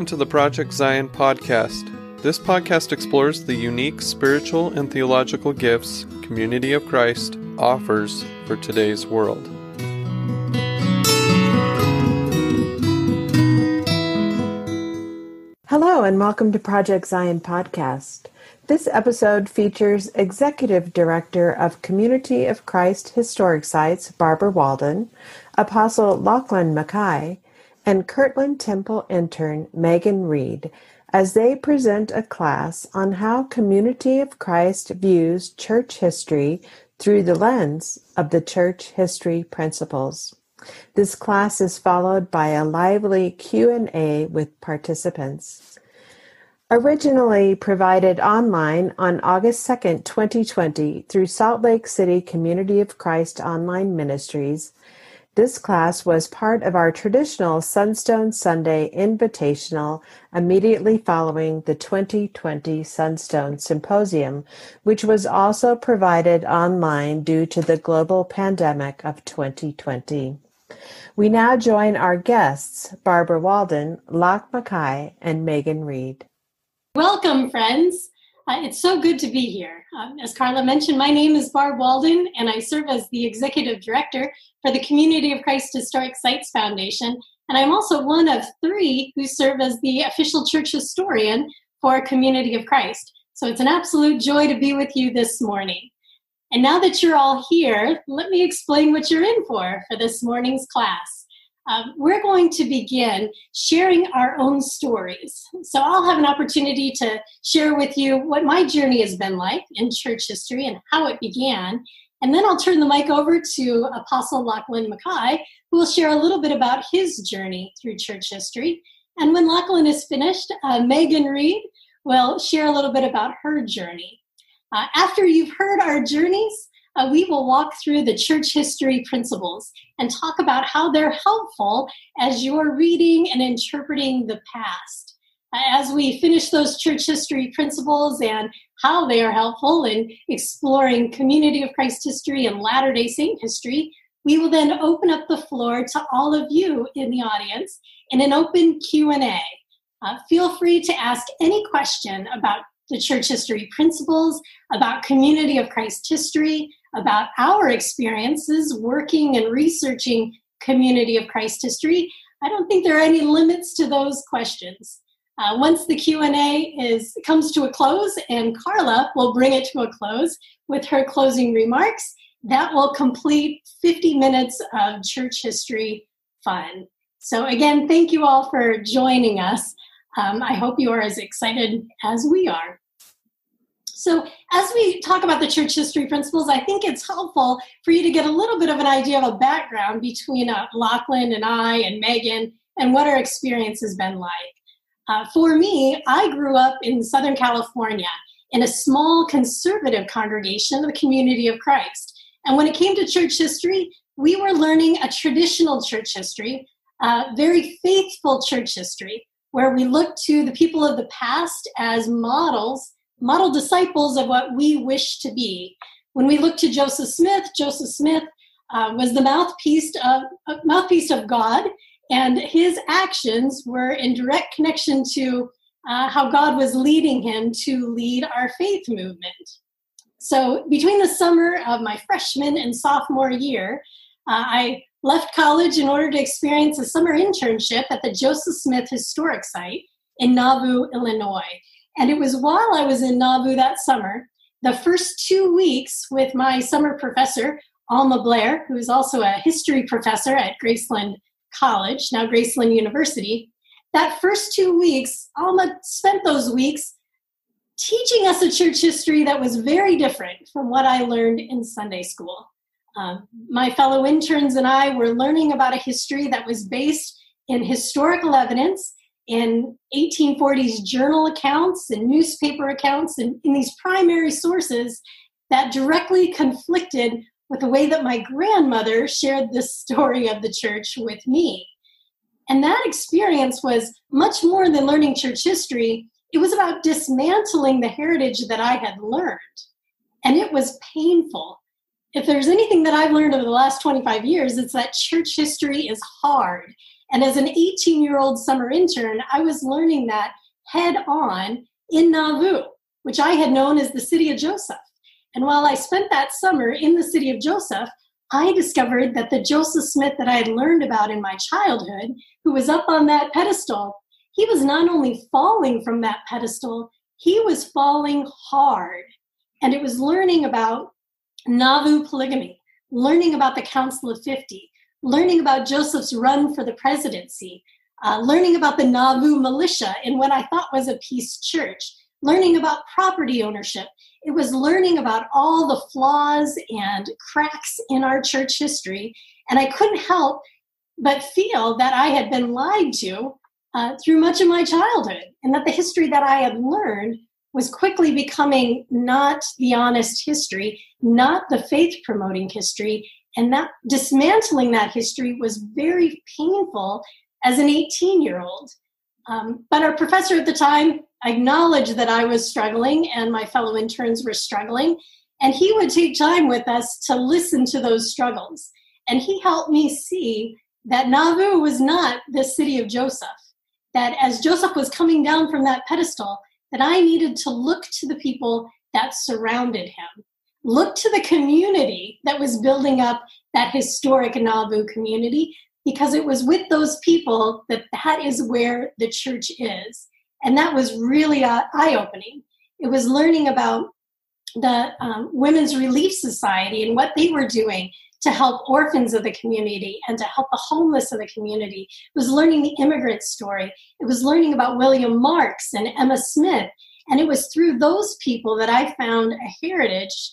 Welcome to the Project Zion podcast. This podcast explores the unique spiritual and theological gifts Community of Christ offers for today's world. Hello, and welcome to Project Zion podcast. This episode features Executive Director of Community of Christ Historic Sites, Barbara Walden, Apostle Lachlan Mackay, and Kirtland Temple intern Megan Reed as they present a class on how Community of Christ views church history through the lens of the church history principles. This class is followed by a lively Q&A with participants. Originally provided online on August 2, 2020 through Salt Lake City Community of Christ Online Ministries, this class was part of our traditional Sunstone Sunday Invitational immediately following the 2020 Sunstone Symposium, which was also provided online due to the global pandemic of 2020. We now join our guests, Barbara Walden, Lach Mackay, and Megan Reed. Welcome, friends. It's so good to be here. Um, as Carla mentioned, my name is Barb Walden, and I serve as the Executive Director for the Community of Christ Historic Sites Foundation. And I'm also one of three who serve as the official church historian for Community of Christ. So it's an absolute joy to be with you this morning. And now that you're all here, let me explain what you're in for for this morning's class. Um, we're going to begin sharing our own stories. So I'll have an opportunity to share with you what my journey has been like in church history and how it began. And then I'll turn the mic over to Apostle Lachlan Mackay, who will share a little bit about his journey through church history. And when Lachlan is finished, uh, Megan Reed will share a little bit about her journey. Uh, after you've heard our journeys, uh, we will walk through the church history principles and talk about how they're helpful as you're reading and interpreting the past. As we finish those church history principles and how they are helpful in exploring community of Christ history and Latter day Saint history, we will then open up the floor to all of you in the audience in an open Q&A. Uh, feel free to ask any question about the church history principles, about community of Christ history, about our experiences working and researching community of Christ history, I don't think there are any limits to those questions. Uh, once the Q&A is comes to a close and Carla will bring it to a close with her closing remarks, that will complete 50 minutes of church history fun. So again, thank you all for joining us. Um, I hope you are as excited as we are. So, as we talk about the church history principles, I think it's helpful for you to get a little bit of an idea of a background between uh, Lachlan and I and Megan and what our experience has been like. Uh, for me, I grew up in Southern California in a small conservative congregation of the Community of Christ. And when it came to church history, we were learning a traditional church history, uh, very faithful church history, where we look to the people of the past as models model disciples of what we wish to be. When we look to Joseph Smith, Joseph Smith uh, was the mouthpiece of uh, mouthpiece of God, and his actions were in direct connection to uh, how God was leading him to lead our faith movement. So, between the summer of my freshman and sophomore year, uh, I left college in order to experience a summer internship at the Joseph Smith Historic Site in Nauvoo, Illinois. And it was while I was in Nauvoo that summer, the first two weeks with my summer professor, Alma Blair, who is also a history professor at Graceland College, now Graceland University. That first two weeks, Alma spent those weeks teaching us a church history that was very different from what I learned in Sunday school. Um, my fellow interns and I were learning about a history that was based in historical evidence in 1840s journal accounts and newspaper accounts and in these primary sources that directly conflicted with the way that my grandmother shared the story of the church with me. And that experience was much more than learning church history. It was about dismantling the heritage that I had learned. And it was painful. If there's anything that I've learned over the last 25 years, it's that church history is hard. And as an 18 year old summer intern, I was learning that head on in Nauvoo, which I had known as the city of Joseph. And while I spent that summer in the city of Joseph, I discovered that the Joseph Smith that I had learned about in my childhood, who was up on that pedestal, he was not only falling from that pedestal, he was falling hard. And it was learning about Nauvoo polygamy, learning about the Council of 50, learning about Joseph's run for the presidency, uh, learning about the Nauvoo militia in what I thought was a peace church, learning about property ownership. It was learning about all the flaws and cracks in our church history. And I couldn't help but feel that I had been lied to uh, through much of my childhood, and that the history that I had learned was quickly becoming not the honest history, not the faith promoting history, and that dismantling that history was very painful as an 18 year old. Um, but our professor at the time acknowledged that I was struggling and my fellow interns were struggling, and he would take time with us to listen to those struggles. And he helped me see that Nauvoo was not the city of Joseph, that as Joseph was coming down from that pedestal, that I needed to look to the people that surrounded him, look to the community that was building up that historic Nauvoo community, because it was with those people that that is where the church is. And that was really uh, eye opening. It was learning about the um, Women's Relief Society and what they were doing to help orphans of the community and to help the homeless of the community. It was learning the immigrant story. It was learning about William Marks and Emma Smith. And it was through those people that I found a heritage.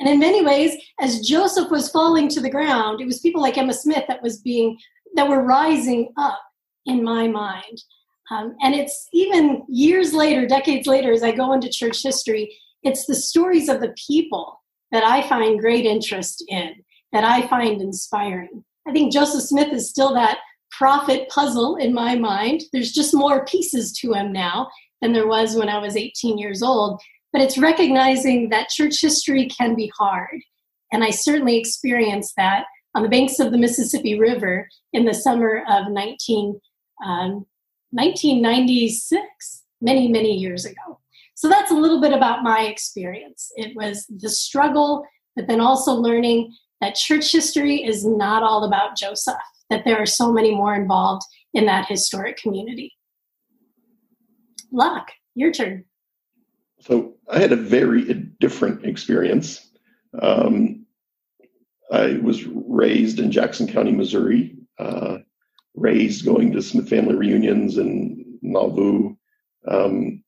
And in many ways, as Joseph was falling to the ground, it was people like Emma Smith that was being that were rising up in my mind. Um, and it's even years later, decades later, as I go into church history, it's the stories of the people that I find great interest in that I find inspiring. I think Joseph Smith is still that prophet puzzle in my mind. There's just more pieces to him now than there was when I was 18 years old. But it's recognizing that church history can be hard. And I certainly experienced that on the banks of the Mississippi River in the summer of 19, um, 1996, many, many years ago. So that's a little bit about my experience. It was the struggle, but then also learning that church history is not all about Joseph, that there are so many more involved in that historic community. Lach, your turn. So I had a very different experience. Um, I was raised in Jackson County, Missouri, uh, raised going to Smith family reunions in Nauvoo. Um,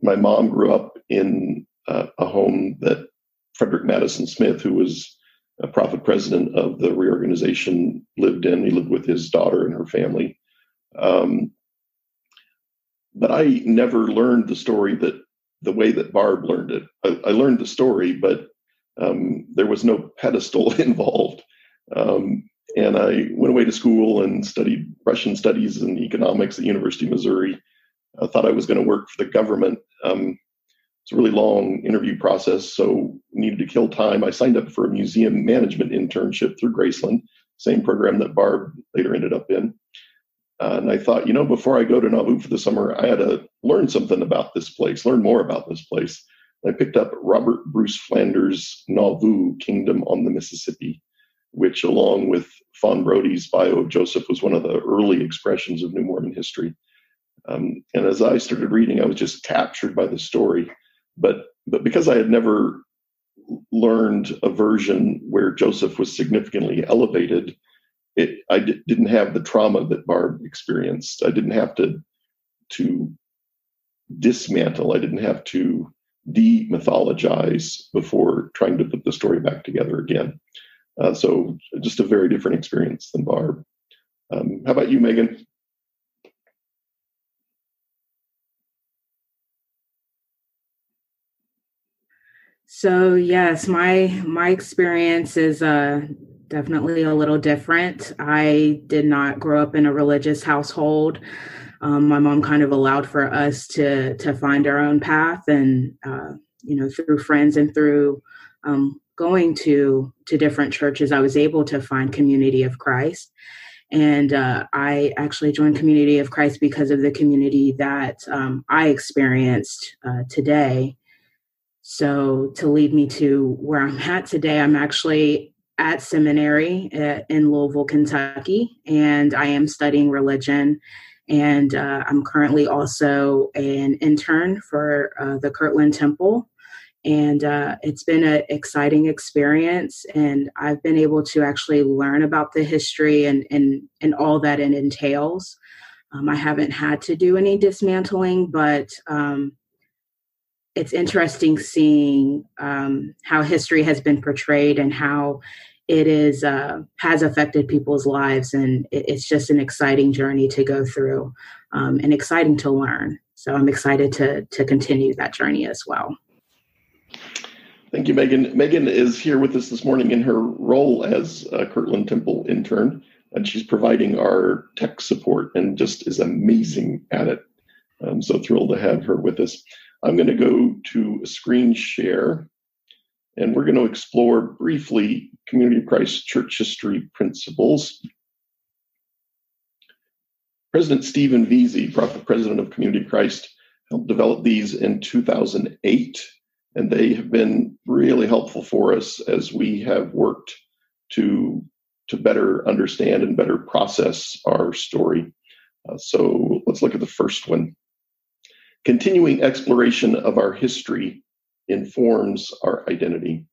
my mom grew up in uh, a home that Frederick Madison Smith, who was a prophet president of the reorganization lived in. He lived with his daughter and her family. Um, but I never learned the story that the way that Barb learned it. I, I learned the story, but um, there was no pedestal involved. Um, and I went away to school and studied Russian studies and economics at University of Missouri. I thought I was going to work for the government. Um, it's a really long interview process, so needed to kill time. I signed up for a museum management internship through Graceland, same program that Barb later ended up in. Uh, and I thought, you know, before I go to Nauvoo for the summer, I had to learn something about this place, learn more about this place. I picked up Robert Bruce Flanders' Nauvoo, Kingdom on the Mississippi, which, along with Fawn Brodie's bio of Joseph, was one of the early expressions of New Mormon history. Um, and as I started reading, I was just captured by the story but but because I had never learned a version where Joseph was significantly elevated, it I d- didn't have the trauma that Barb experienced. I didn't have to to dismantle. I didn't have to demythologize before trying to put the story back together again. Uh, so just a very different experience than Barb. Um, how about you, Megan? So yes, my my experience is uh, definitely a little different. I did not grow up in a religious household. Um, my mom kind of allowed for us to to find our own path, and uh, you know through friends and through um, going to to different churches, I was able to find Community of Christ, and uh, I actually joined Community of Christ because of the community that um, I experienced uh, today. So to lead me to where I'm at today, I'm actually at seminary uh, in Louisville, Kentucky, and I am studying religion. And uh, I'm currently also an intern for uh, the Kirtland Temple. And uh, it's been an exciting experience. And I've been able to actually learn about the history and, and, and all that it entails. Um, I haven't had to do any dismantling, but um, it's interesting seeing um, how history has been portrayed and how it is uh, has affected people's lives. And it, it's just an exciting journey to go through um, and exciting to learn. So i'm excited to to continue that journey as well. Thank you megan. Megan is here with us this morning in her role as a kirtland temple intern and she's providing our tech support and just is amazing at it. I'm so thrilled to have her with us i'm going to go to a screen share and we're going to explore briefly Community of Christ church history principles. President Stephen Veazey, president of Community of Christ, helped develop these in 2008, and they have been really helpful for us as we have worked to, to better understand and better process our story. Uh, so let's look at the first one. Continuing exploration of our history informs our identity.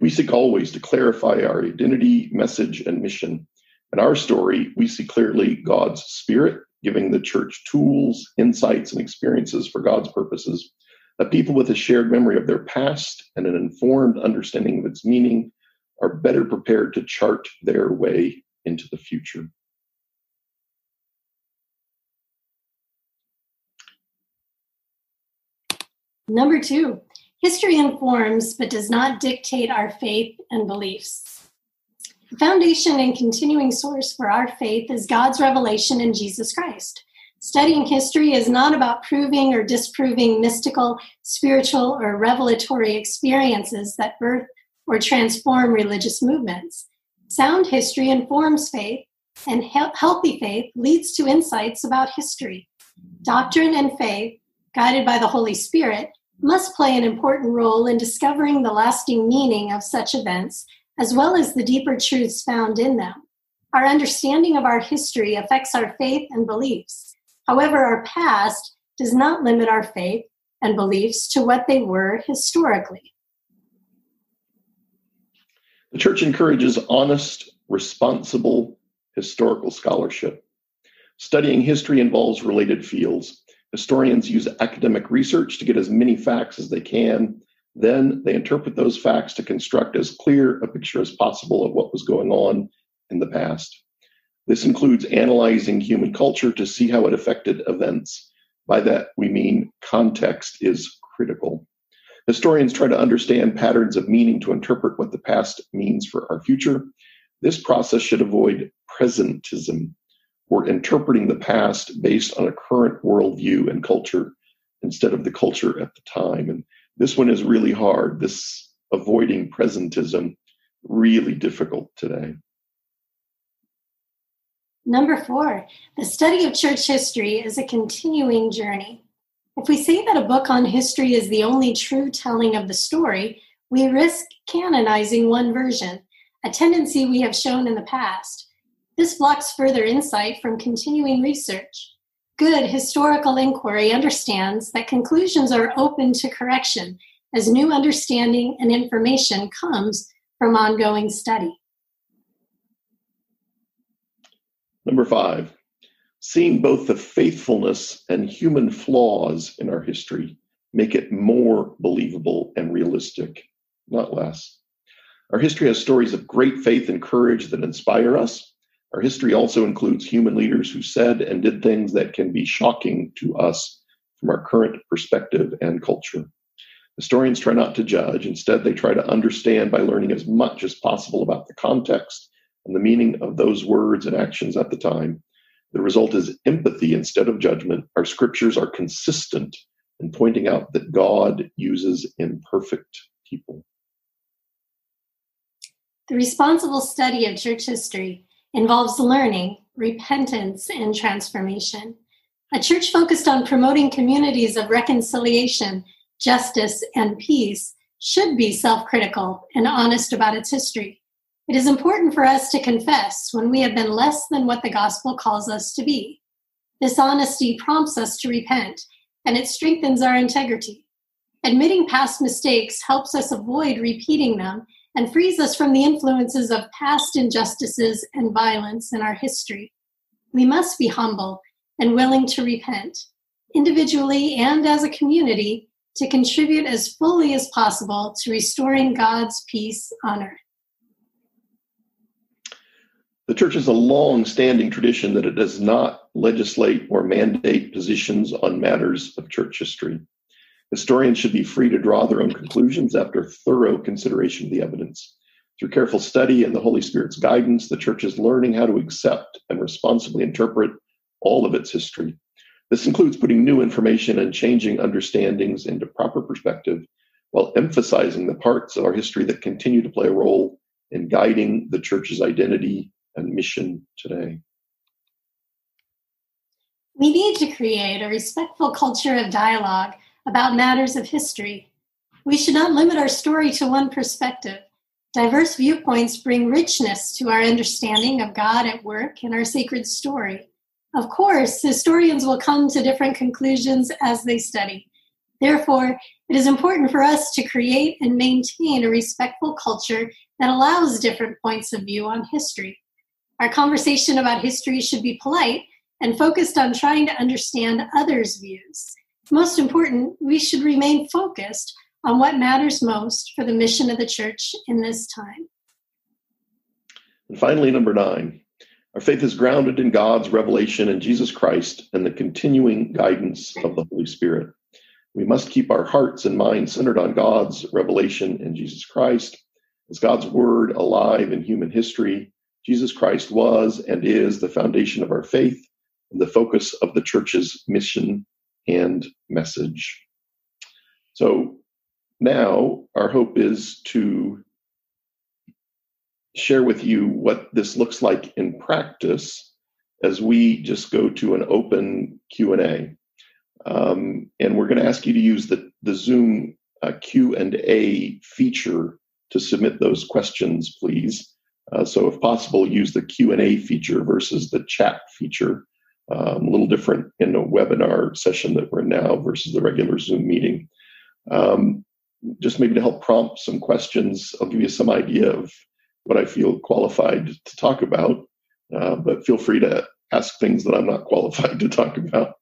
We seek always to clarify our identity, message, and mission. In our story, we see clearly God's Spirit giving the church tools, insights, and experiences for God's purposes. That people with a shared memory of their past and an informed understanding of its meaning are better prepared to chart their way into the future. Number two, History informs but does not dictate our faith and beliefs. The foundation and continuing source for our faith is God's revelation in Jesus Christ. Studying history is not about proving or disproving mystical, spiritual, or revelatory experiences that birth or transform religious movements. Sound history informs faith, and healthy faith leads to insights about history. Doctrine and faith, guided by the Holy Spirit, must play an important role in discovering the lasting meaning of such events, as well as the deeper truths found in them. Our understanding of our history affects our faith and beliefs. However, our past does not limit our faith and beliefs to what they were historically. The church encourages honest, responsible historical scholarship. Studying history involves related fields. Historians use academic research to get as many facts as they can. Then they interpret those facts to construct as clear a picture as possible of what was going on in the past. This includes analyzing human culture to see how it affected events. By that, we mean context is critical. Historians try to understand patterns of meaning to interpret what the past means for our future. This process should avoid presentism, we're interpreting the past based on a current worldview and culture instead of the culture at the time. And this one is really hard. This avoiding presentism, really difficult today. Number four, the study of church history is a continuing journey. If we say that a book on history is the only true telling of the story, we risk canonizing one version, a tendency we have shown in the past. This blocks further insight from continuing research. Good historical inquiry understands that conclusions are open to correction as new understanding and information comes from ongoing study. Number five, seeing both the faithfulness and human flaws in our history make it more believable and realistic, not less. Our history has stories of great faith and courage that inspire us, our history also includes human leaders who said and did things that can be shocking to us from our current perspective and culture. Historians try not to judge. Instead, they try to understand by learning as much as possible about the context and the meaning of those words and actions at the time. The result is empathy instead of judgment. Our scriptures are consistent in pointing out that God uses imperfect people. The responsible study of church history involves learning, repentance, and transformation. A church focused on promoting communities of reconciliation, justice, and peace should be self critical and honest about its history. It is important for us to confess when we have been less than what the gospel calls us to be. This honesty prompts us to repent, and it strengthens our integrity. Admitting past mistakes helps us avoid repeating them and frees us from the influences of past injustices and violence in our history. We must be humble and willing to repent, individually and as a community, to contribute as fully as possible to restoring God's peace on earth. The church has a long standing tradition that it does not legislate or mandate positions on matters of church history. Historians should be free to draw their own conclusions after thorough consideration of the evidence. Through careful study and the Holy Spirit's guidance, the church is learning how to accept and responsibly interpret all of its history. This includes putting new information and changing understandings into proper perspective while emphasizing the parts of our history that continue to play a role in guiding the church's identity and mission today. We need to create a respectful culture of dialogue about matters of history. We should not limit our story to one perspective. Diverse viewpoints bring richness to our understanding of God at work in our sacred story. Of course, historians will come to different conclusions as they study. Therefore, it is important for us to create and maintain a respectful culture that allows different points of view on history. Our conversation about history should be polite and focused on trying to understand others' views. Most important, we should remain focused on what matters most for the mission of the church in this time. And finally, number nine, our faith is grounded in God's revelation in Jesus Christ and the continuing guidance of the Holy Spirit. We must keep our hearts and minds centered on God's revelation in Jesus Christ. As God's word alive in human history, Jesus Christ was and is the foundation of our faith and the focus of the church's mission and message. So now our hope is to share with you what this looks like in practice as we just go to an open Q&A. Um, and we're going to ask you to use the, the Zoom uh, Q&A feature to submit those questions, please. Uh, so if possible, use the Q&A feature versus the chat feature um, a little different in a webinar session that we're now versus the regular Zoom meeting. Um, just maybe to help prompt some questions, I'll give you some idea of what I feel qualified to talk about, uh, but feel free to ask things that I'm not qualified to talk about.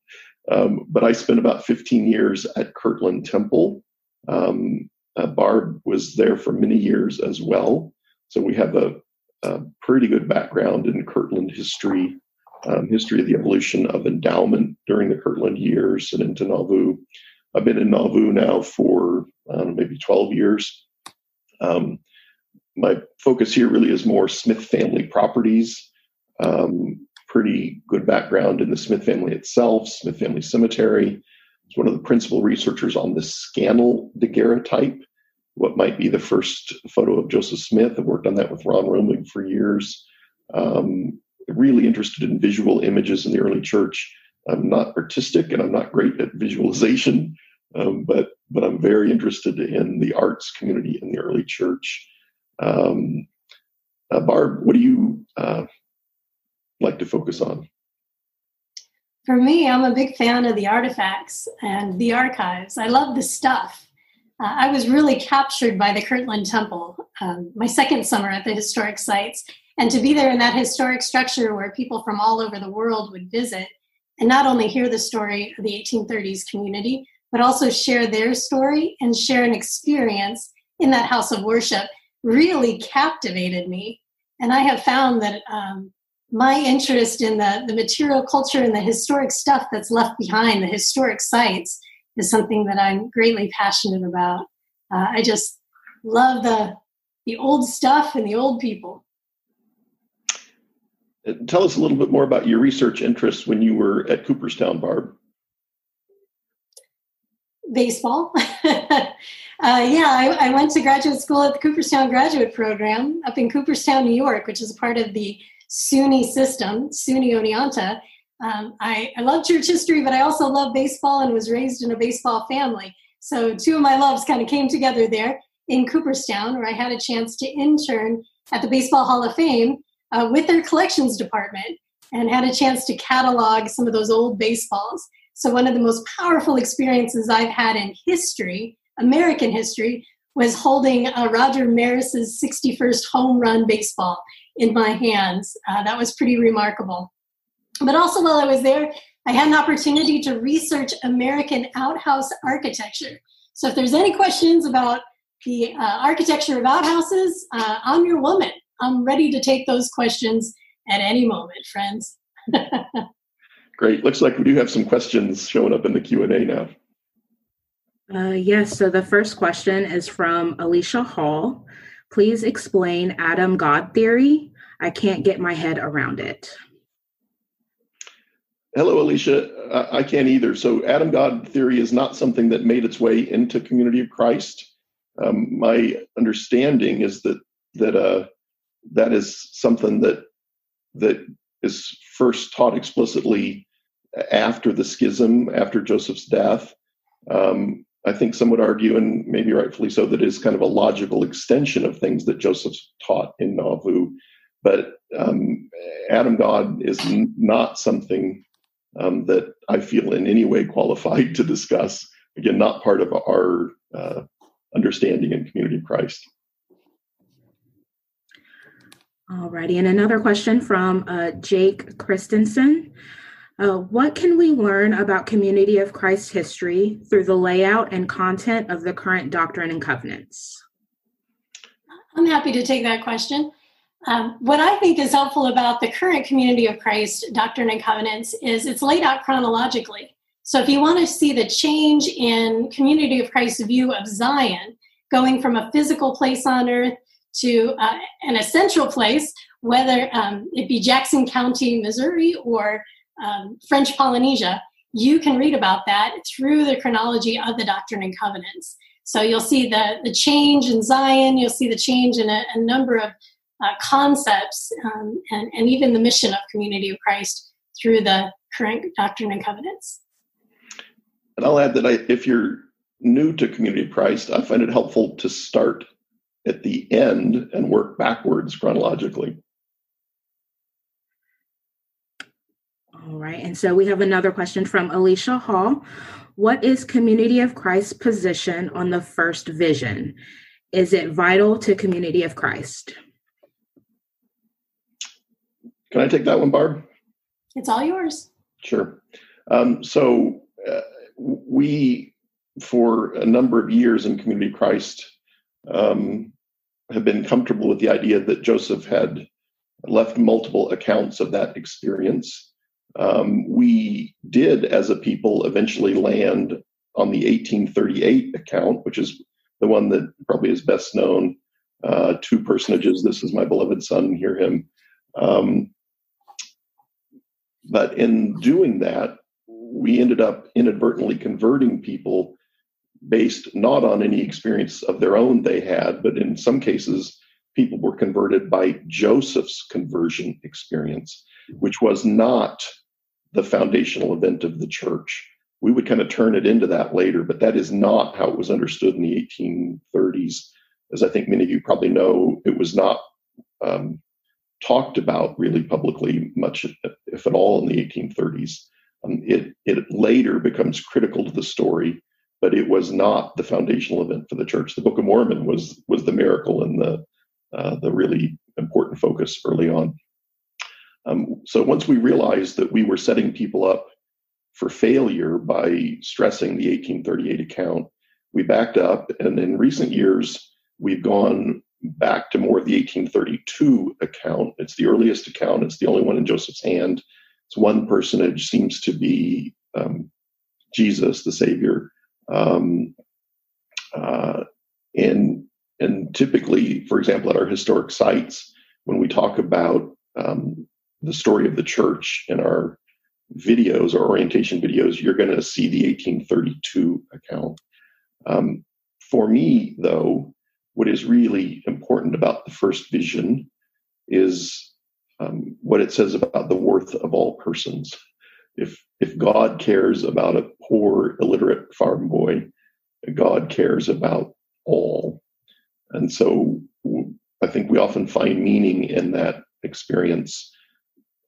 Um, but I spent about 15 years at Kirtland Temple. Um, uh, Barb was there for many years as well. So we have a, a pretty good background in Kirtland history um, history of the evolution of endowment during the Kirtland years and into Nauvoo. I've been in Nauvoo now for maybe 12 years. Um, my focus here really is more Smith family properties. Um, pretty good background in the Smith family itself, Smith Family Cemetery. It's one of the principal researchers on the Scannell daguerreotype, what might be the first photo of Joseph Smith. I've worked on that with Ron Romig for years. Um, really interested in visual images in the early church. I'm not artistic and I'm not great at visualization, um, but but I'm very interested in the arts community in the early church. Um, uh, Barb, what do you uh, like to focus on? For me, I'm a big fan of the artifacts and the archives. I love the stuff. Uh, I was really captured by the Kirtland Temple um, my second summer at the historic sites and to be there in that historic structure where people from all over the world would visit and not only hear the story of the 1830s community, but also share their story and share an experience in that house of worship really captivated me. And I have found that um, my interest in the, the material culture and the historic stuff that's left behind, the historic sites, is something that I'm greatly passionate about. Uh, I just love the the old stuff and the old people. Tell us a little bit more about your research interests when you were at Cooperstown, Barb. baseball. uh, yeah, I, I, went to graduate school at the Cooperstown Graduate Program up in Cooperstown, New York, which is part of the SUNY system, SUNY Oneonta. Um, I, I love church history, but I also love baseball and was raised in a baseball family. So two of my loves kind of came together there in Cooperstown, where I had a chance to intern at the Baseball Hall of Fame uh, with their collections department and had a chance to catalog some of those old baseballs. So, one of the most powerful experiences I've had in history, American history, was holding uh, Roger Maris's 61st home run baseball in my hands. Uh, that was pretty remarkable. But also, while I was there, I had an opportunity to research American outhouse architecture. So, if there's any questions about the uh, architecture of outhouses, uh, I'm your woman. I'm ready to take those questions at any moment, friends. Great. Looks like we do have some questions showing up in the Q&A now. Uh, yes, so the first question is from Alicia Hall. Please explain Adam God theory. I can't get my head around it. Hello, Alicia. I can't either. So, Adam God theory is not something that made its way into Community of Christ. Um, my understanding is that that uh, that is something that that is first taught explicitly after the schism, after Joseph's death. Um, I think some would argue, and maybe rightfully so, that is kind of a logical extension of things that Joseph taught in Nauvoo. But um, Adam God is n- not something um, that I feel in any way qualified to discuss. Again, not part of our uh, understanding in Community of Christ. All righty, and another question from uh, Jake Christensen. Uh, what can we learn about Community of Christ history through the layout and content of the current Doctrine and Covenants? I'm happy to take that question. Um, what I think is helpful about the current Community of Christ Doctrine and Covenants is it's laid out chronologically. So if you want to see the change in Community of Christ's view of Zion, going from a physical place on earth to uh, an essential place, whether um, it be Jackson County, Missouri, or um, French Polynesia, you can read about that through the chronology of the Doctrine and Covenants. So you'll see the, the change in Zion, you'll see the change in a, a number of uh, concepts, um, and, and even the mission of Community of Christ through the current Doctrine and Covenants. And I'll add that I, if you're new to Community of Christ, I find it helpful to start at the end and work backwards chronologically. All right. And so we have another question from Alicia Hall. What is Community of Christ's position on the first vision? Is it vital to Community of Christ? Can I take that one, Barb? It's all yours. Sure. Um, so uh, we, for a number of years in Community of Christ, um, have been comfortable with the idea that Joseph had left multiple accounts of that experience. Um, we did, as a people, eventually land on the 1838 account, which is the one that probably is best known. Uh, two personages, this is my beloved son, hear him. Um, but in doing that, we ended up inadvertently converting people based not on any experience of their own they had, but in some cases, people were converted by Joseph's conversion experience, which was not the foundational event of the church. We would kind of turn it into that later, but that is not how it was understood in the 1830s. As I think many of you probably know, it was not um, talked about really publicly much, if at all, in the 1830s. Um, it, it later becomes critical to the story but it was not the foundational event for the church. The Book of Mormon was was the miracle and the uh, the really important focus early on. Um, so once we realized that we were setting people up for failure by stressing the 1838 account, we backed up, and in recent years we've gone back to more of the 1832 account. It's the earliest account. It's the only one in Joseph's hand. It's one personage seems to be um, Jesus, the Savior, um, uh, and and typically, for example, at our historic sites, when we talk about um, the story of the church in our videos or orientation videos, you're going to see the 1832 account. Um, for me, though, what is really important about the first vision is um, what it says about the worth of all persons. If if God cares about a poor illiterate farm boy, God cares about all, and so I think we often find meaning in that experience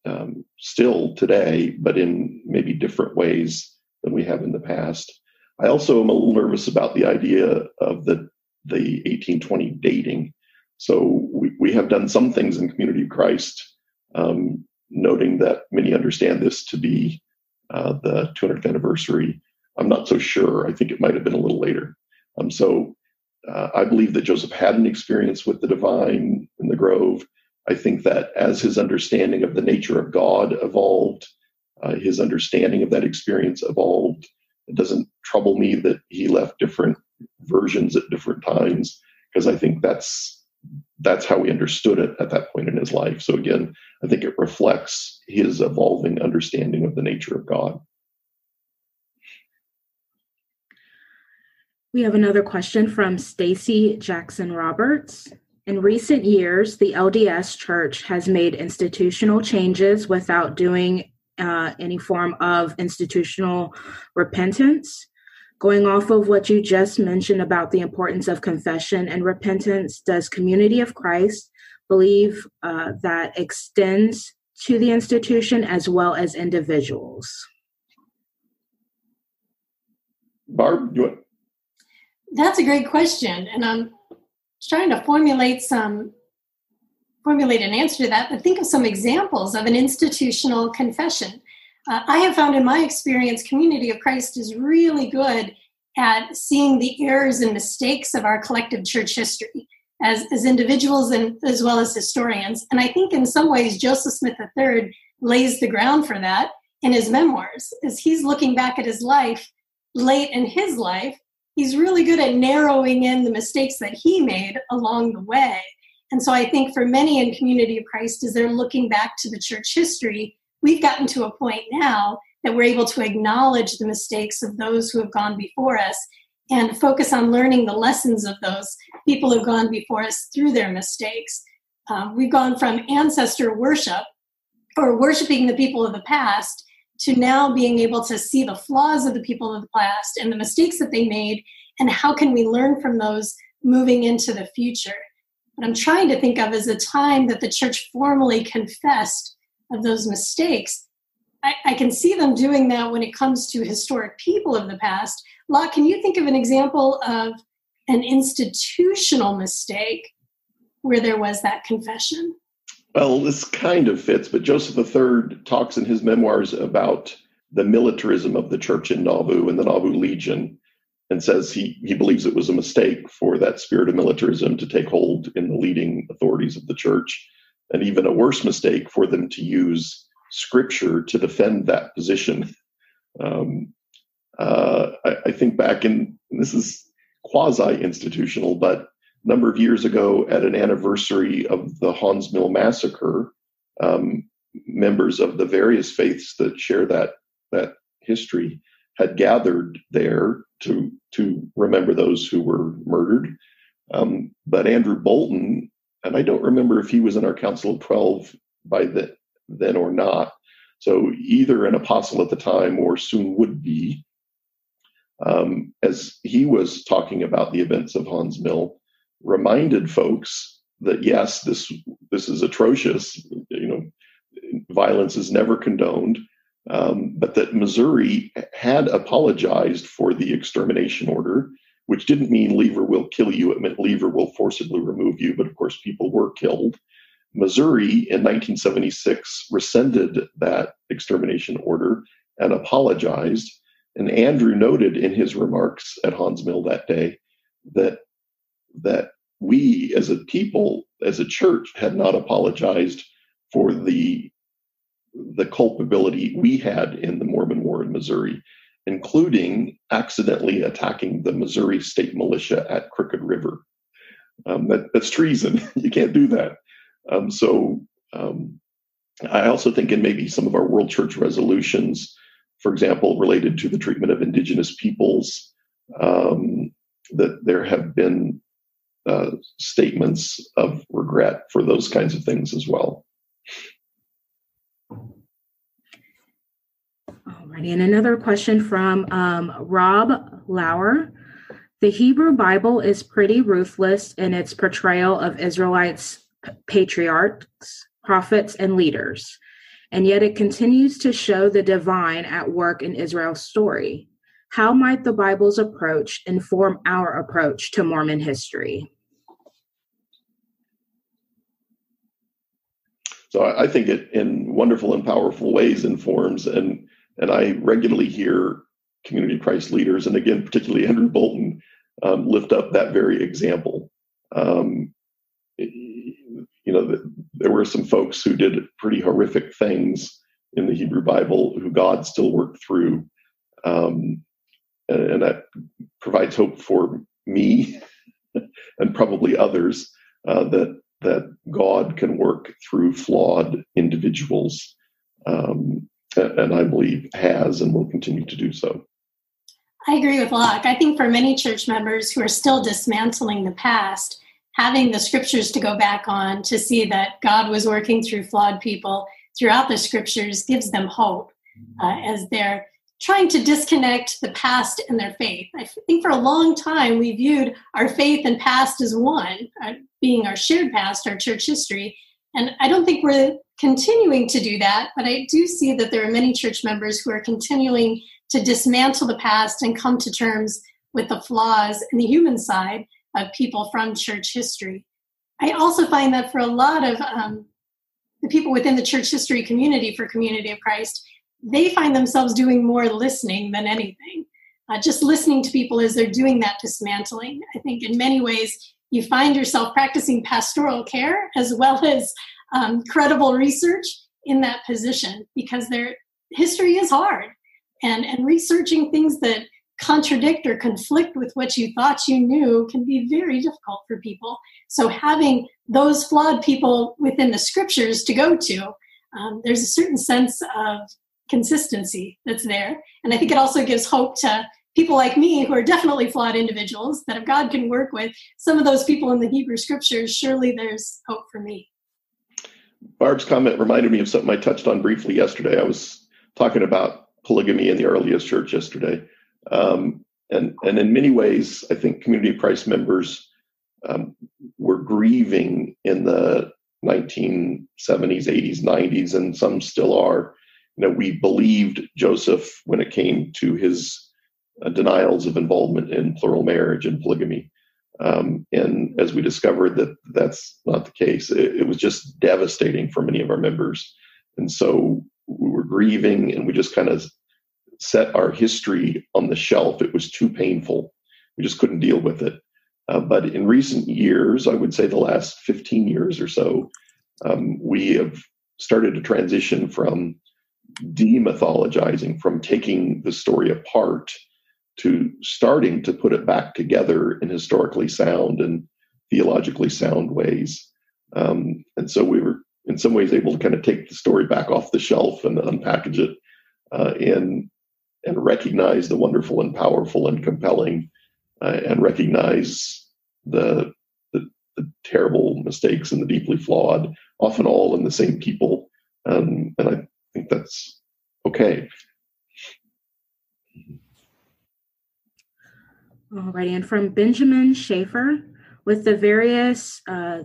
um, still today, but in maybe different ways than we have in the past. I also am a little nervous about the idea of the the 1820 dating. So we, we have done some things in Community of Christ, um, noting that many understand this to be uh, the 200th anniversary. I'm not so sure. I think it might have been a little later. Um, so uh, I believe that Joseph had an experience with the divine in the grove. I think that as his understanding of the nature of God evolved, uh, his understanding of that experience evolved. It doesn't trouble me that he left different versions at different times because I think that's that's how he understood it at that point in his life. So again, I think it reflects his evolving understanding of the nature of God. We have another question from Stacy Jackson Roberts. In recent years, the LDS Church has made institutional changes without doing uh, any form of institutional repentance. Going off of what you just mentioned about the importance of confession and repentance, does Community of Christ believe uh, that extends to the institution as well as individuals? Barb, you want? That's a great question, and I'm trying to formulate some formulate an answer to that, but think of some examples of an institutional confession. Uh, I have found in my experience, Community of Christ is really good at seeing the errors and mistakes of our collective church history as, as individuals and as well as historians. And I think in some ways, Joseph Smith III lays the ground for that in his memoirs. As he's looking back at his life late in his life, he's really good at narrowing in the mistakes that he made along the way. And so I think for many in Community of Christ, as they're looking back to the church history, we've gotten to a point now that we're able to acknowledge the mistakes of those who have gone before us and focus on learning the lessons of those people who've gone before us through their mistakes. Um, we've gone from ancestor worship or worshiping the people of the past to now being able to see the flaws of the people of the past and the mistakes that they made and how can we learn from those moving into the future what i'm trying to think of is a time that the church formally confessed of those mistakes I, I can see them doing that when it comes to historic people of the past. Lach can you think of an example of an institutional mistake where there was that confession? Well, this kind of fits, but Joseph III talks in his memoirs about the militarism of the church in Nauvoo and the Nauvoo Legion and says he, he believes it was a mistake for that spirit of militarism to take hold in the leading authorities of the church, and even a worse mistake for them to use scripture to defend that position. Um, uh, I, I, think back in, this is quasi institutional, but a number of years ago at an anniversary of the Haun's Mill massacre, um, members of the various faiths that share that that history had gathered there to to remember those who were murdered. Um, but Andrew Bolton, and I don't remember if he was in our Council of Twelve by the, then or not. So either an apostle at the time or soon would be. Um, as he was talking about the events of Haun's Mill, reminded folks that yes, this this is atrocious. You know, violence is never condoned, um, but that Missouri had apologized for the extermination order, which didn't mean Lever will kill you. It meant Lever will forcibly remove you. But of course, people were killed. Missouri in 1976 rescinded that extermination order and apologized. And Andrew noted in his remarks at Haun's Mill that day that that we as a people, as a church, had not apologized for the the culpability we had in the Mormon War in Missouri, including accidentally attacking the Missouri State Militia at Crooked River. Um, that, that's treason. you can't do that. Um, so um, I also think in maybe some of our World Church resolutions, for example, related to the treatment of indigenous peoples, um, that there have been uh, statements of regret for those kinds of things as well. Alrighty, and another question from um, Rob Lauer. The Hebrew Bible is pretty ruthless in its portrayal of Israelites' patriarchs, prophets, and leaders, and yet it continues to show the divine at work in Israel's story. How might the Bible's approach inform our approach to Mormon history? So I think it in wonderful and powerful ways informs and and I regularly hear community Christ leaders, and again, particularly Andrew Bolton, um, lift up that very example. Um, you know, the, there were some folks who did pretty horrific things in the Hebrew Bible who God still worked through. Um, and, and, that provides hope for me and probably others uh, that that God can work through flawed individuals, um, and I believe has and will continue to do so. I agree with Lach. I think for many church members who are still dismantling the past, having the scriptures to go back on to see that God was working through flawed people throughout the scriptures gives them hope uh, as they're trying to disconnect the past and their faith. I think for a long time we viewed our faith and past as one, uh, being our shared past, our church history. And I don't think we're continuing to do that, but I do see that there are many church members who are continuing to dismantle the past and come to terms with the flaws and the human side of people from church history. I also find that for a lot of um, the people within the church history community for Community of Christ, they find themselves doing more listening than anything. Uh, just listening to people as they're doing that dismantling. I think in many ways you find yourself practicing pastoral care as well as um, credible research in that position because their history is hard and and researching things that contradict or conflict with what you thought you knew can be very difficult for people. So, having those flawed people within the scriptures to go to, um, there's a certain sense of consistency that's there. And I think it also gives hope to people like me who are definitely flawed individuals that if God can work with some of those people in the Hebrew scriptures, surely there's hope for me. Barb's comment reminded me of something I touched on briefly yesterday. I was talking about polygamy in the earliest church yesterday. Um, and, and in many ways, I think Community of Christ members um, were grieving in the 1970s, 80s, 90s, and some still are. You know, we believed Joseph when it came to his denials of involvement in plural marriage and polygamy. Um, and as we discovered that that's not the case, it, it was just devastating for many of our members. And so we were grieving and we just kind of set our history on the shelf. It was too painful. We just couldn't deal with it. Uh, but in recent years, I would say the last 15 years or so, um, we have started to transition from demythologizing, from taking the story apart to starting to put it back together in historically sound and theologically sound ways. Um, and so we were, in some ways, able to kind of take the story back off the shelf and unpackage it uh, in and recognize the wonderful and powerful and compelling uh, and recognize the, the, the terrible mistakes and the deeply flawed, often all in the same people. Um, and I think that's okay. Alrighty, and from Benjamin Schaefer, with the various uh,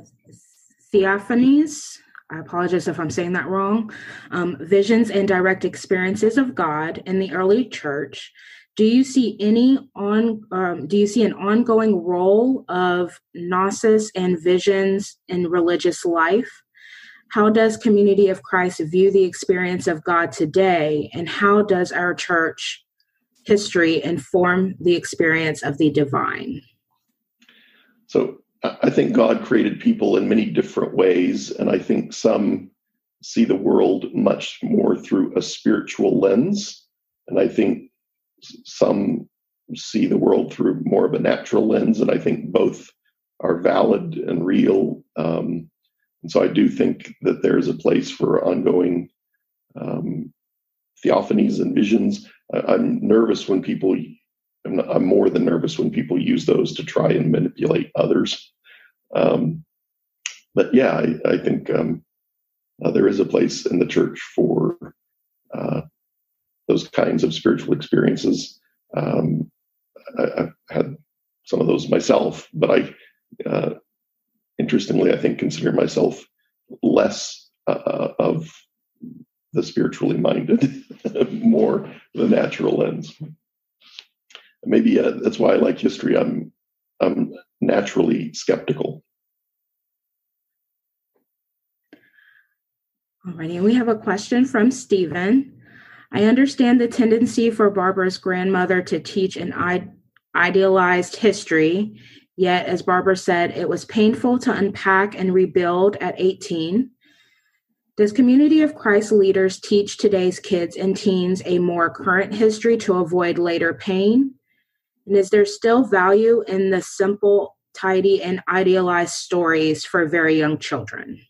theophanies I apologize if I'm saying that wrong, um, visions and direct experiences of God in the early church. Do you see any on? Um, do you see an ongoing role of gnosis and visions in religious life? How does Community of Christ view the experience of God today, and how does our church history inform the experience of the divine? So, I think God created people in many different ways, and I think some see the world much more through a spiritual lens, and I think some see the world through more of a natural lens, and I think both are valid and real. Um, and so I do think that there's a place for ongoing um, theophanies and visions. I, am nervous when people, I'm, not, I'm, more than nervous when people use those to try and manipulate others. Um, but yeah, I, I think um, uh, there is a place in the church for uh, those kinds of spiritual experiences. Um, I, have had some of those myself, but I, uh, interestingly, I think consider myself less uh, of the spiritually minded, more the natural lens. Maybe uh, that's why I like history. I'm I'm naturally skeptical. Alrighty, we have a question from Stephen. I understand the tendency for Barbara's grandmother to teach an idealized history, yet, as Barbara said, it was painful to unpack and rebuild at 18. Does Community of Christ leaders teach today's kids and teens a more current history to avoid later pain? And is there still value in the simple, tidy, and idealized stories for very young children?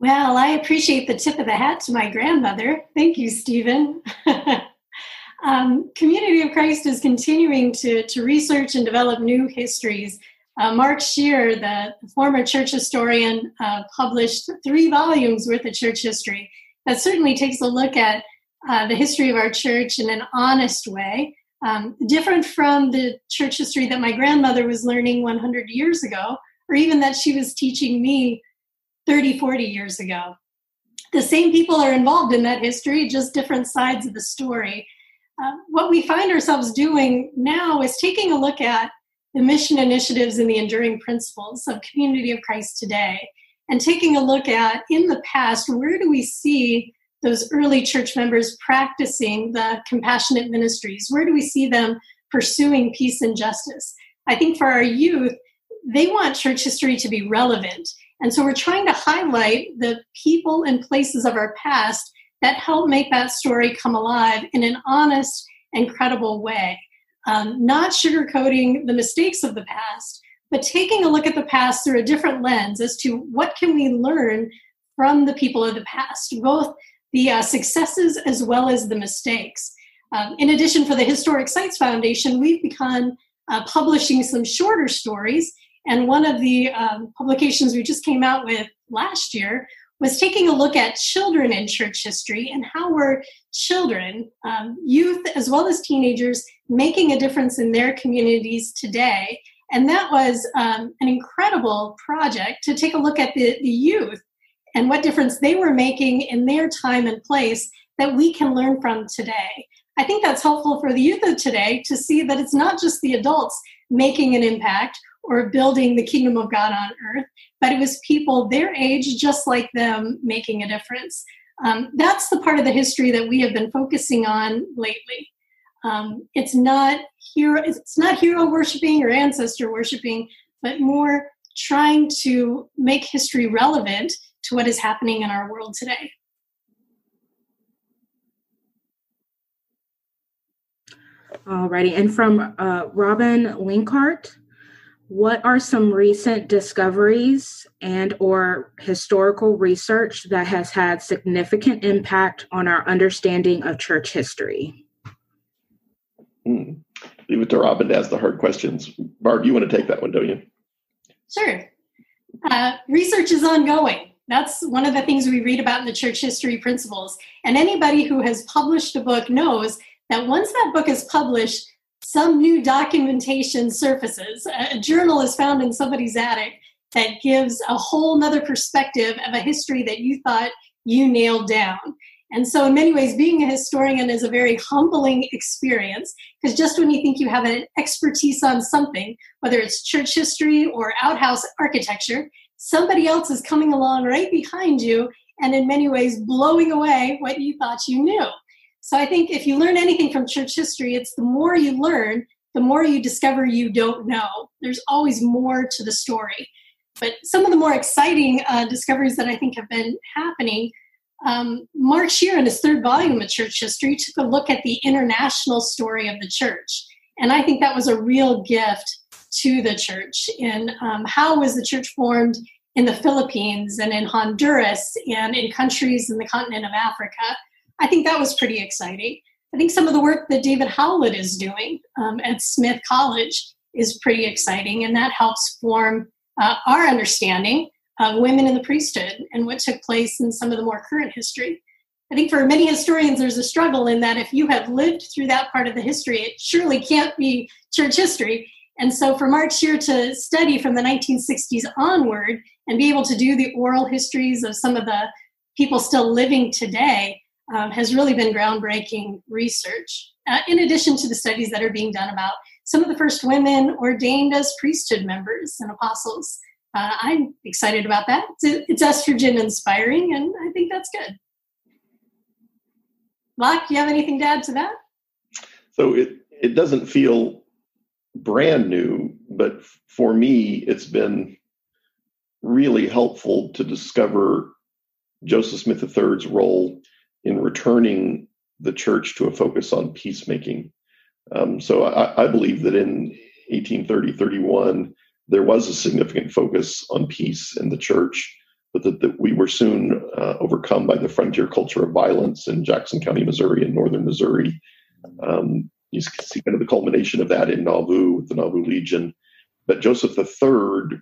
Well, I appreciate the tip of the hat to my grandmother. Thank you, Stephen. um, Community of Christ is continuing to, to research and develop new histories uh, Mark Scherer, the former church historian, uh, published three volumes worth of church history that certainly takes a look at uh, the history of our church in an honest way, um, different from the church history that my grandmother was learning 100 years ago, or even that she was teaching me 30, 40 years ago. The same people are involved in that history, just different sides of the story. Uh, what we find ourselves doing now is taking a look at the mission initiatives and the enduring principles of Community of Christ today, and taking a look at in the past, where do we see those early church members practicing the compassionate ministries? Where do we see them pursuing peace and justice? I think for our youth, they want church history to be relevant. And so we're trying to highlight the people and places of our past that help make that story come alive in an honest and credible way um, not sugarcoating the mistakes of the past, but taking a look at the past through a different lens as to what can we learn from the people of the past, both the uh, successes as well as the mistakes. Um, in addition, for the Historic Sites Foundation, we've begun uh, publishing some shorter stories. And one of the um, publications we just came out with last year was taking a look at children in church history and how were children, um, youth, as well as teenagers, making a difference in their communities today. And that was um, an incredible project to take a look at the, the youth and what difference they were making in their time and place that we can learn from today. I think that's helpful for the youth of today to see that it's not just the adults making an impact or building the kingdom of God on earth, but it was people their age, just like them, making a difference. Um, that's the part of the history that we have been focusing on lately. Um, it's not hero, it's not hero worshiping or ancestor worshiping, but more trying to make history relevant to what is happening in our world today. Alrighty, and from uh, Robin Linkhart, what are some recent discoveries and or historical research that has had significant impact on our understanding of church history? Hmm. leave it to robin to ask the hard questions. Barb you want to take that one don't you? Sure. Uh, research is ongoing. That's one of the things we read about in the church history principles. And anybody who has published a book knows that once that book is published some new documentation surfaces. A, journal is found in somebody's attic that gives a whole nother perspective of a history that you thought you nailed down. And so, in many ways, being a historian is a very humbling experience because just when you think you have an expertise on something, whether it's church history or outhouse architecture, somebody else is coming along right behind you and, in many ways, blowing away what you thought you knew. So I think if you learn anything from church history, it's the more you learn, the more you discover you don't know. There's always more to the story. But some of the more exciting uh, discoveries that I think have been happening, um, Mark Scherer, in his third volume of church history, took a look at the international story of the church. And I think that was a real gift to the church in um, how was the church formed in the Philippines and in Honduras and in countries in the continent of Africa. I think that was pretty exciting. I think some of the work that David Howlett is doing um, at Smith College is pretty exciting, and that helps form uh, our understanding of women in the priesthood and what took place in some of the more current history. I think for many historians, there's a struggle in that if you have lived through that part of the history, it surely can't be church history. And so for Mark Scherer to study from the 1960s onward and be able to do the oral histories of some of the people still living today um, has really been groundbreaking research, uh, in addition to the studies that are being done about some of the first women ordained as priesthood members and apostles. Uh, I'm excited about that. It's, estrogen inspiring, and I think that's good. Lach, do you have anything to add to that? So it, it doesn't feel brand new, but for me, it's been really helpful to discover Joseph Smith III's role in returning the church to a focus on peacemaking. Um, so I, I, believe that in 1830 31, there was a significant focus on peace in the church, but that, that we were soon uh, overcome by the frontier culture of violence in Jackson County, Missouri, and northern Missouri. Um, you see kind of the culmination of that in Nauvoo with the Nauvoo Legion. But Joseph III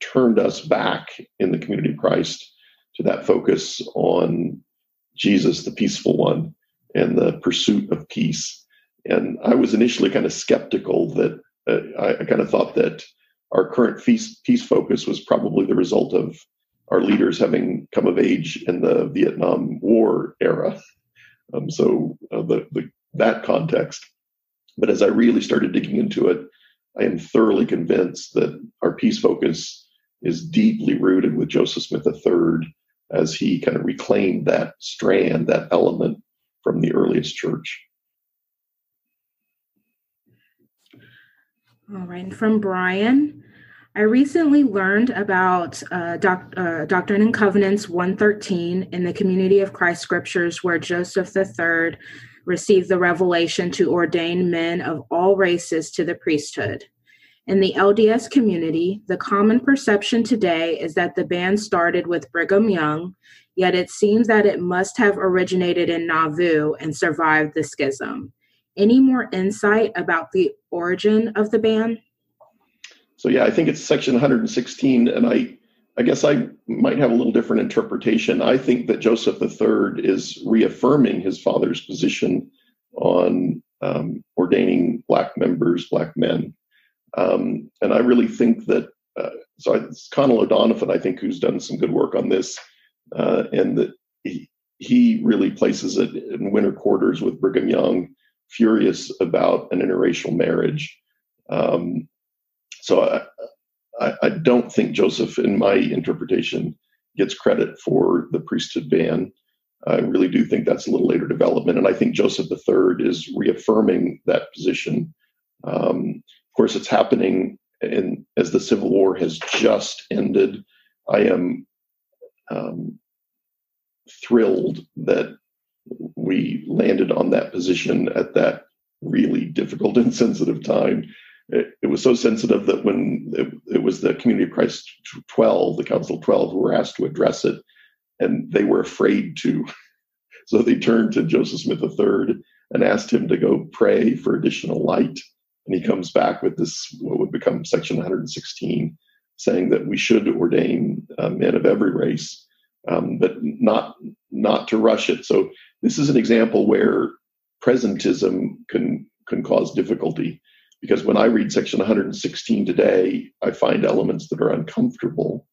turned us back in the community of Christ to that focus on Jesus, the peaceful one, and the pursuit of peace. And I was initially kind of skeptical that uh, I, I kind of thought that our current peace, peace focus was probably the result of our leaders having come of age in the Vietnam War era. Um, so uh, the, the that context. But as I really started digging into it, I am thoroughly convinced that our peace focus is deeply rooted with Joseph Smith III as he kind of reclaimed that strand, that element from the earliest church. All right, and from Brian, I recently learned about uh, doc, uh, Doctrine and Covenants 113 in the Community of Christ Scriptures, where Joseph III received the revelation to ordain men of all races to the priesthood. In the LDS community, the common perception today is that the ban started with Brigham Young, yet it seems that it must have originated in Nauvoo and survived the schism. Any more insight about the origin of the ban? So, yeah, I think it's section 116, and I, I guess I might have a little different interpretation. I think that Joseph III is reaffirming his father's position on um, ordaining black members, black men um, and I really think that, uh, so it's Connell O'Donovan, I think, who's done some good work on this, uh, and that he, he really places it in winter quarters with Brigham Young, furious about an interracial marriage. Um, so I, I, I, don't think Joseph, in my interpretation, gets credit for the priesthood ban. I really do think that's a little later development, and I think Joseph III is reaffirming that position. Um, of course, it's happening in, as the Civil War has just ended. I am um, thrilled that we landed on that position at that really difficult and sensitive time. It, it was so sensitive that when it, it, was the Community of Christ 12, the Council 12, who were asked to address it, and they were afraid to. So they turned to Joseph Smith III and asked him to go pray for additional light and he comes back with this, what would become Section 116, saying that we should ordain uh, men of every race, um, but not not to rush it. So this is an example where presentism can can cause difficulty, because when I read Section 116 today, I find elements that are uncomfortable.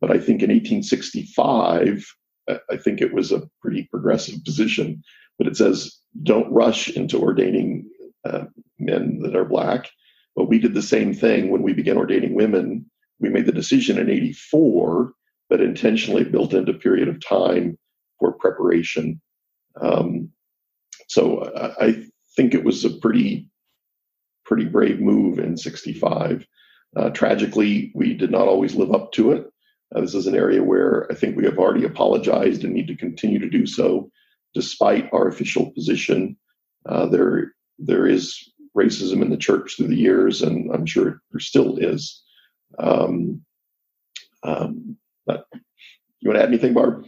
But I think in 1865, I think it was a pretty progressive position. But it says, don't rush into ordaining uh, men that are black. But we did the same thing when we began ordaining women. We made the decision in 84, but intentionally built into a period of time for preparation. Um, so I, I, think it was a pretty, pretty brave move in 65. Uh, tragically, we did not always live up to it. Uh, this is an area where I think we have already apologized and need to continue to do so, despite our official position. Uh, there, there is racism in the church through the years, and I'm sure there still is. Um, Um, but you want to add anything, Barb?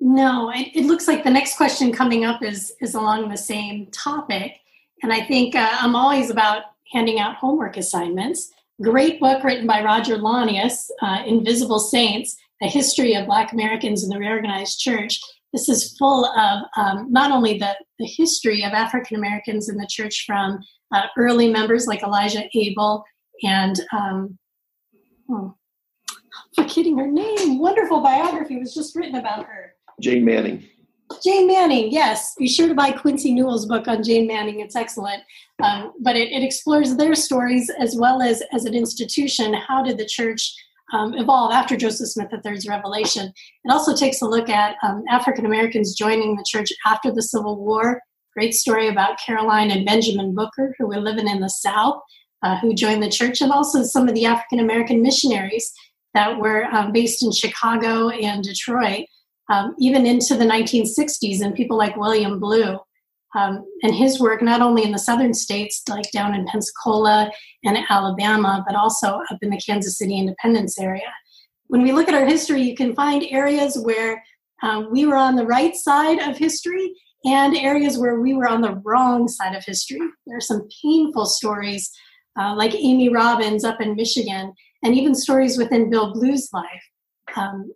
No, it, it, looks like the next question coming up is is along the same topic, and I think uh, I'm always about handing out homework assignments. Great book written by Roger Launius, uh, Invisible Saints: A History of Black Americans in the Reorganized Church. This is full of um, not only the, the history of African Americans in the church from uh, early members like Elijah Abel and um, oh, forgetting her name. Wonderful biography was just written about her. Jane Manning. Jane Manning, yes. Be sure to buy Quincy Newell's book on Jane Manning. It's excellent. Um, but it, it, explores their stories as well as as an institution. How did the church um, evolve after Joseph Smith III's revelation? It also takes a look at um, African Americans joining the church after the Civil War. Great story about Caroline and Benjamin Booker, who were living in the South, uh, who joined the church, and also some of the African American missionaries that were um, based in Chicago and Detroit um, even into the 1960s, and people like William Blue. Um, and his work, not only in the southern states, like down in Pensacola and Alabama, but also up in the Kansas City Independence area. When we look at our history, you can find areas where um, we were on the right side of history and areas where we were on the wrong side of history. There are some painful stories, uh, like Amy Robbins up in Michigan, and even stories within Bill Blue's life. Um,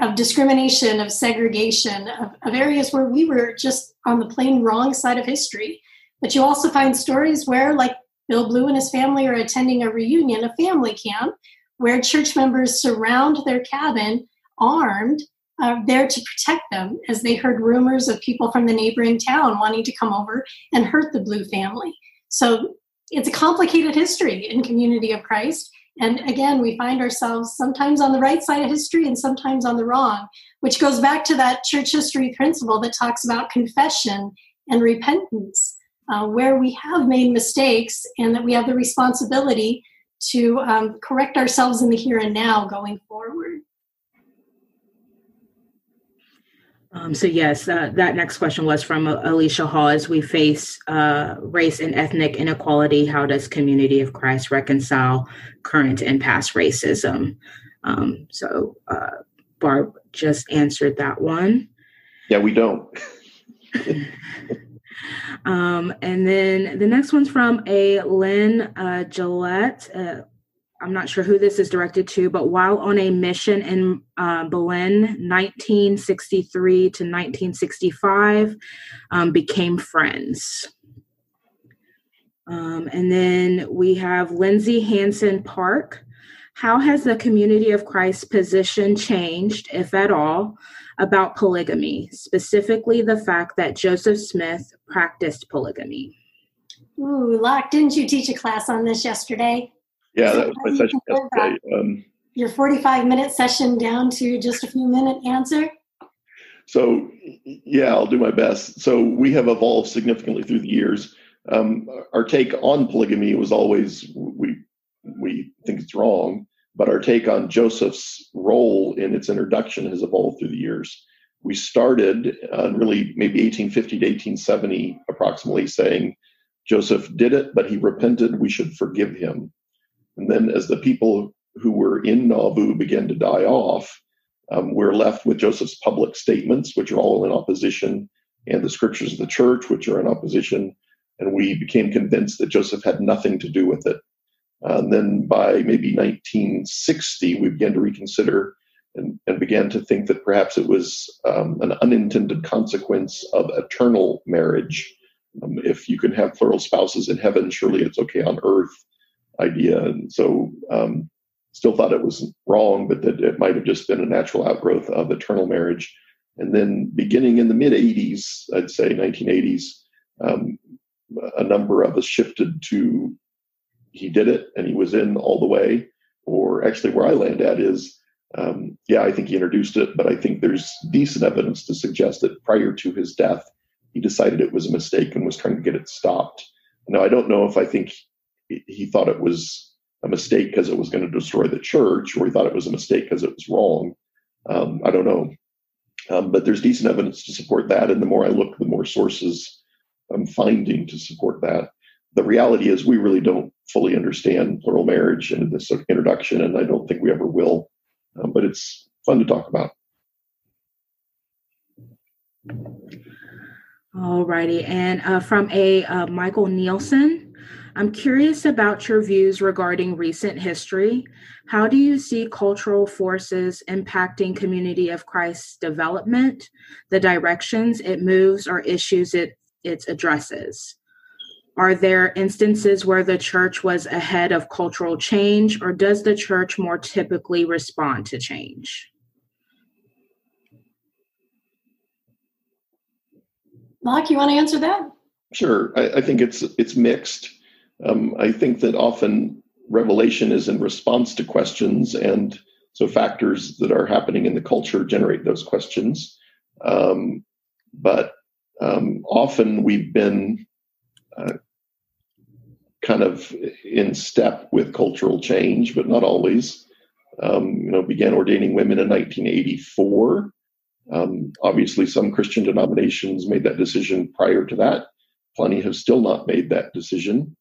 of discrimination, of segregation, of, of, areas where we were just on the plain wrong side of history. But you also find stories where, like Bill Blue and his family are attending a reunion, a family camp, where church members surround their cabin armed, uh, there to protect them as they heard rumors of people from the neighboring town wanting to come over and hurt the Blue family. So it's a complicated history in Community of Christ. And again, we find ourselves sometimes on the right side of history and sometimes on the wrong, which goes back to that church history principle that talks about confession and repentance, uh, where we have made mistakes and that we have the responsibility to um, correct ourselves in the here and now going forward. Um, so yes, uh, that next question was from uh, Alicia Hall. As we face uh, race and ethnic inequality, how does Community of Christ reconcile current and past racism? Um, so uh, Barb just answered that one. Yeah, we don't. um, and then the next one's from a Lynn uh, Gillette. I'm not sure who this is directed to, but while on a mission in uh, Belen, 1963 to 1965, um, became friends. Um, and then we have Lindsay Hansen Park. How has the Community of Christ position changed, if at all, about polygamy, specifically the fact that Joseph Smith practiced polygamy? Ooh, Lach, didn't you teach a class on this yesterday? Yeah, that was my session yesterday. Um, Your 45 minute session down to just a few minute answer? So, yeah, I'll do my best. So, we have evolved significantly through the years. Um, our take on polygamy was always we we think it's wrong, but our take on Joseph's role in its introduction has evolved through the years. We started uh, really maybe 1850 to 1870, approximately, saying Joseph did it, but he repented. We should forgive him. And then as the people who were in Nauvoo began to die off, um, we're left with Joseph's public statements, which are all in opposition, and the scriptures of the church, which are in opposition. And we became convinced that Joseph had nothing to do with it. Uh, and then by maybe 1960, we began to reconsider and, and began to think that perhaps it was um, an unintended consequence of eternal marriage. Um, if you can have plural spouses in heaven, surely it's okay on earth idea. And so um, still thought it was wrong, but that it might have just been a natural outgrowth of eternal marriage. And then beginning in the mid 80s, I'd say 1980s, um, a number of us shifted to he did it and he was in all the way. Or actually, where I land at is, um, yeah, I think he introduced it, but I think there's decent evidence to suggest that prior to his death, he decided it was a mistake and was trying to get it stopped. Now, I don't know if I think he thought it was a mistake because it was going to destroy the church, or he thought it was a mistake because it was wrong. Um, I don't know. Um, but there's decent evidence to support that. And the more I look, the more sources I'm finding to support that. The reality is, we really don't fully understand plural marriage in this introduction, and I don't think we ever will. Um, but it's fun to talk about. All righty. and uh, from a uh, Michael Nielsen, I'm curious about your views regarding recent history. How do you see cultural forces impacting Community of Christ's development, the directions it moves, or issues it it addresses? Are there instances where the church was ahead of cultural change, or does the church more typically respond to change? Mark, you want to answer that? Sure. I, I think it's it's mixed. Um, I think that often revelation is in response to questions, and so factors that are happening in the culture generate those questions. Um, but um, often we've been uh, kind of in step with cultural change, but not always. Um, you know, began ordaining women in 1984. Um, obviously, some Christian denominations made that decision prior to that. Plenty have still not made that decision.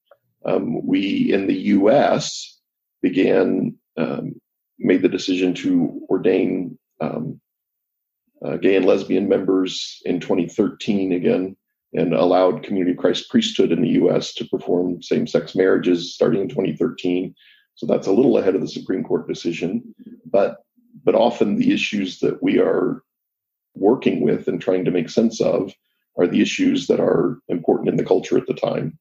Um, we in the U.S. began um, made the decision to ordain um, uh, gay and lesbian members in 2013 again and allowed Community of Christ priesthood in the US to perform same sex marriages starting in 2013. So that's a little ahead of the Supreme Court decision. But, but often the issues that we are working with and trying to make sense of are the issues that are important in the culture at the time.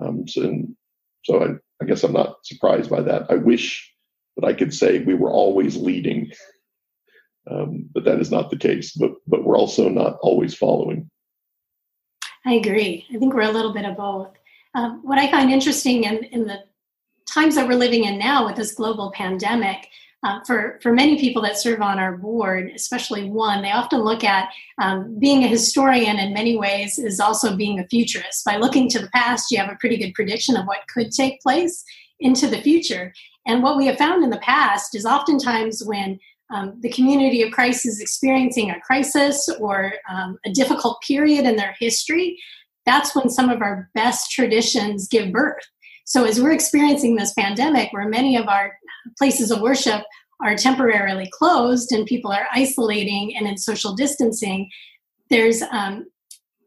Um, so, and, so I, I guess I'm not surprised by that. I wish that I could say we were always leading, um, but that is not the case. But but we're also not always following. I agree. I think we're a little bit of both. Um, what I find interesting in, in the times that we're living in now with this global pandemic, uh, for, for many people that serve on our board, especially one, they often look at um, being a historian in many ways is also being a futurist. By looking to the past, you have a pretty good prediction of what could take place into the future. And what we have found in the past is oftentimes when um, the community of Christ is experiencing a crisis or um, a difficult period in their history, that's when some of our best traditions give birth. So, as we're experiencing this pandemic, where many of our places of worship are temporarily closed and people are isolating and in social distancing, there's um,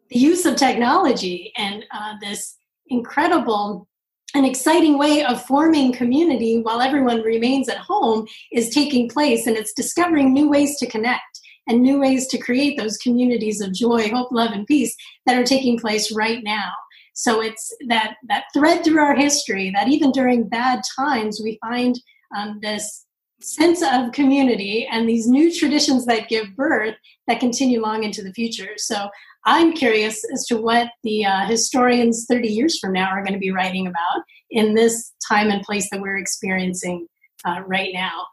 the use of technology and uh, this incredible an exciting way of forming community while everyone remains at home is taking place and it's discovering new ways to connect and new ways to create those communities of joy hope love and peace that are taking place right now so it's that that thread through our history that even during bad times we find um, this sense of community and these new traditions that give birth that continue long into the future so I'm curious as to what the uh, historians 30 years from now are going to be writing about in this time and place that we're experiencing uh, right now.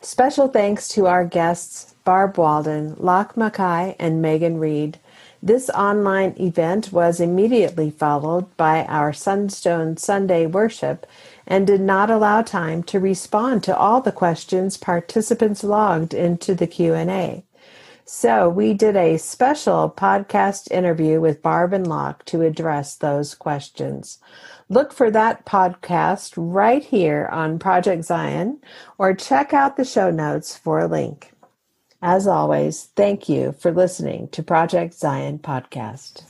Special thanks to our guests, Barb Walden, Lach Mackay, and Megan Reed. This online event was immediately followed by our Sunstone Sunday worship and did not allow time to respond to all the questions participants logged into the Q&A. So we did a special podcast interview with Barb and Lach to address those questions. Look for that podcast right here on Project Zion or check out the show notes for a link. As always, thank you for listening to Project Zion Podcast.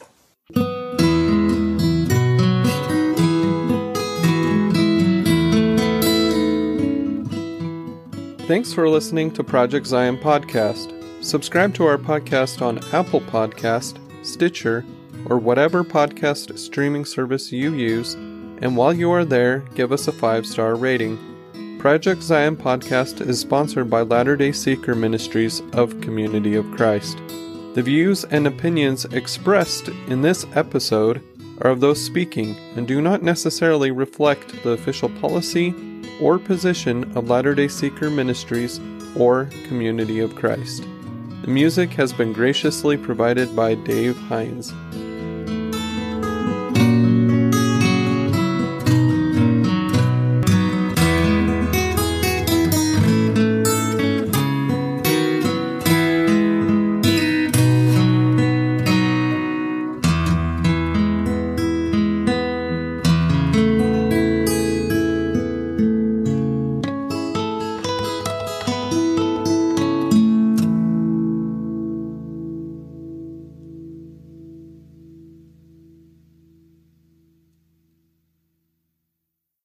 Thanks for listening to Project Zion Podcast. Subscribe to our podcast on Apple Podcast, Stitcher, or whatever podcast streaming service you use, and while you are there, give us a 5-star rating. Project Zion podcast is sponsored by Latter-day Seeker Ministries of Community of Christ. The views and opinions expressed in this episode are of those speaking and do not necessarily reflect the official policy or position of Latter-day Seeker Ministries or Community of Christ. The music has been graciously provided by Dave Hines.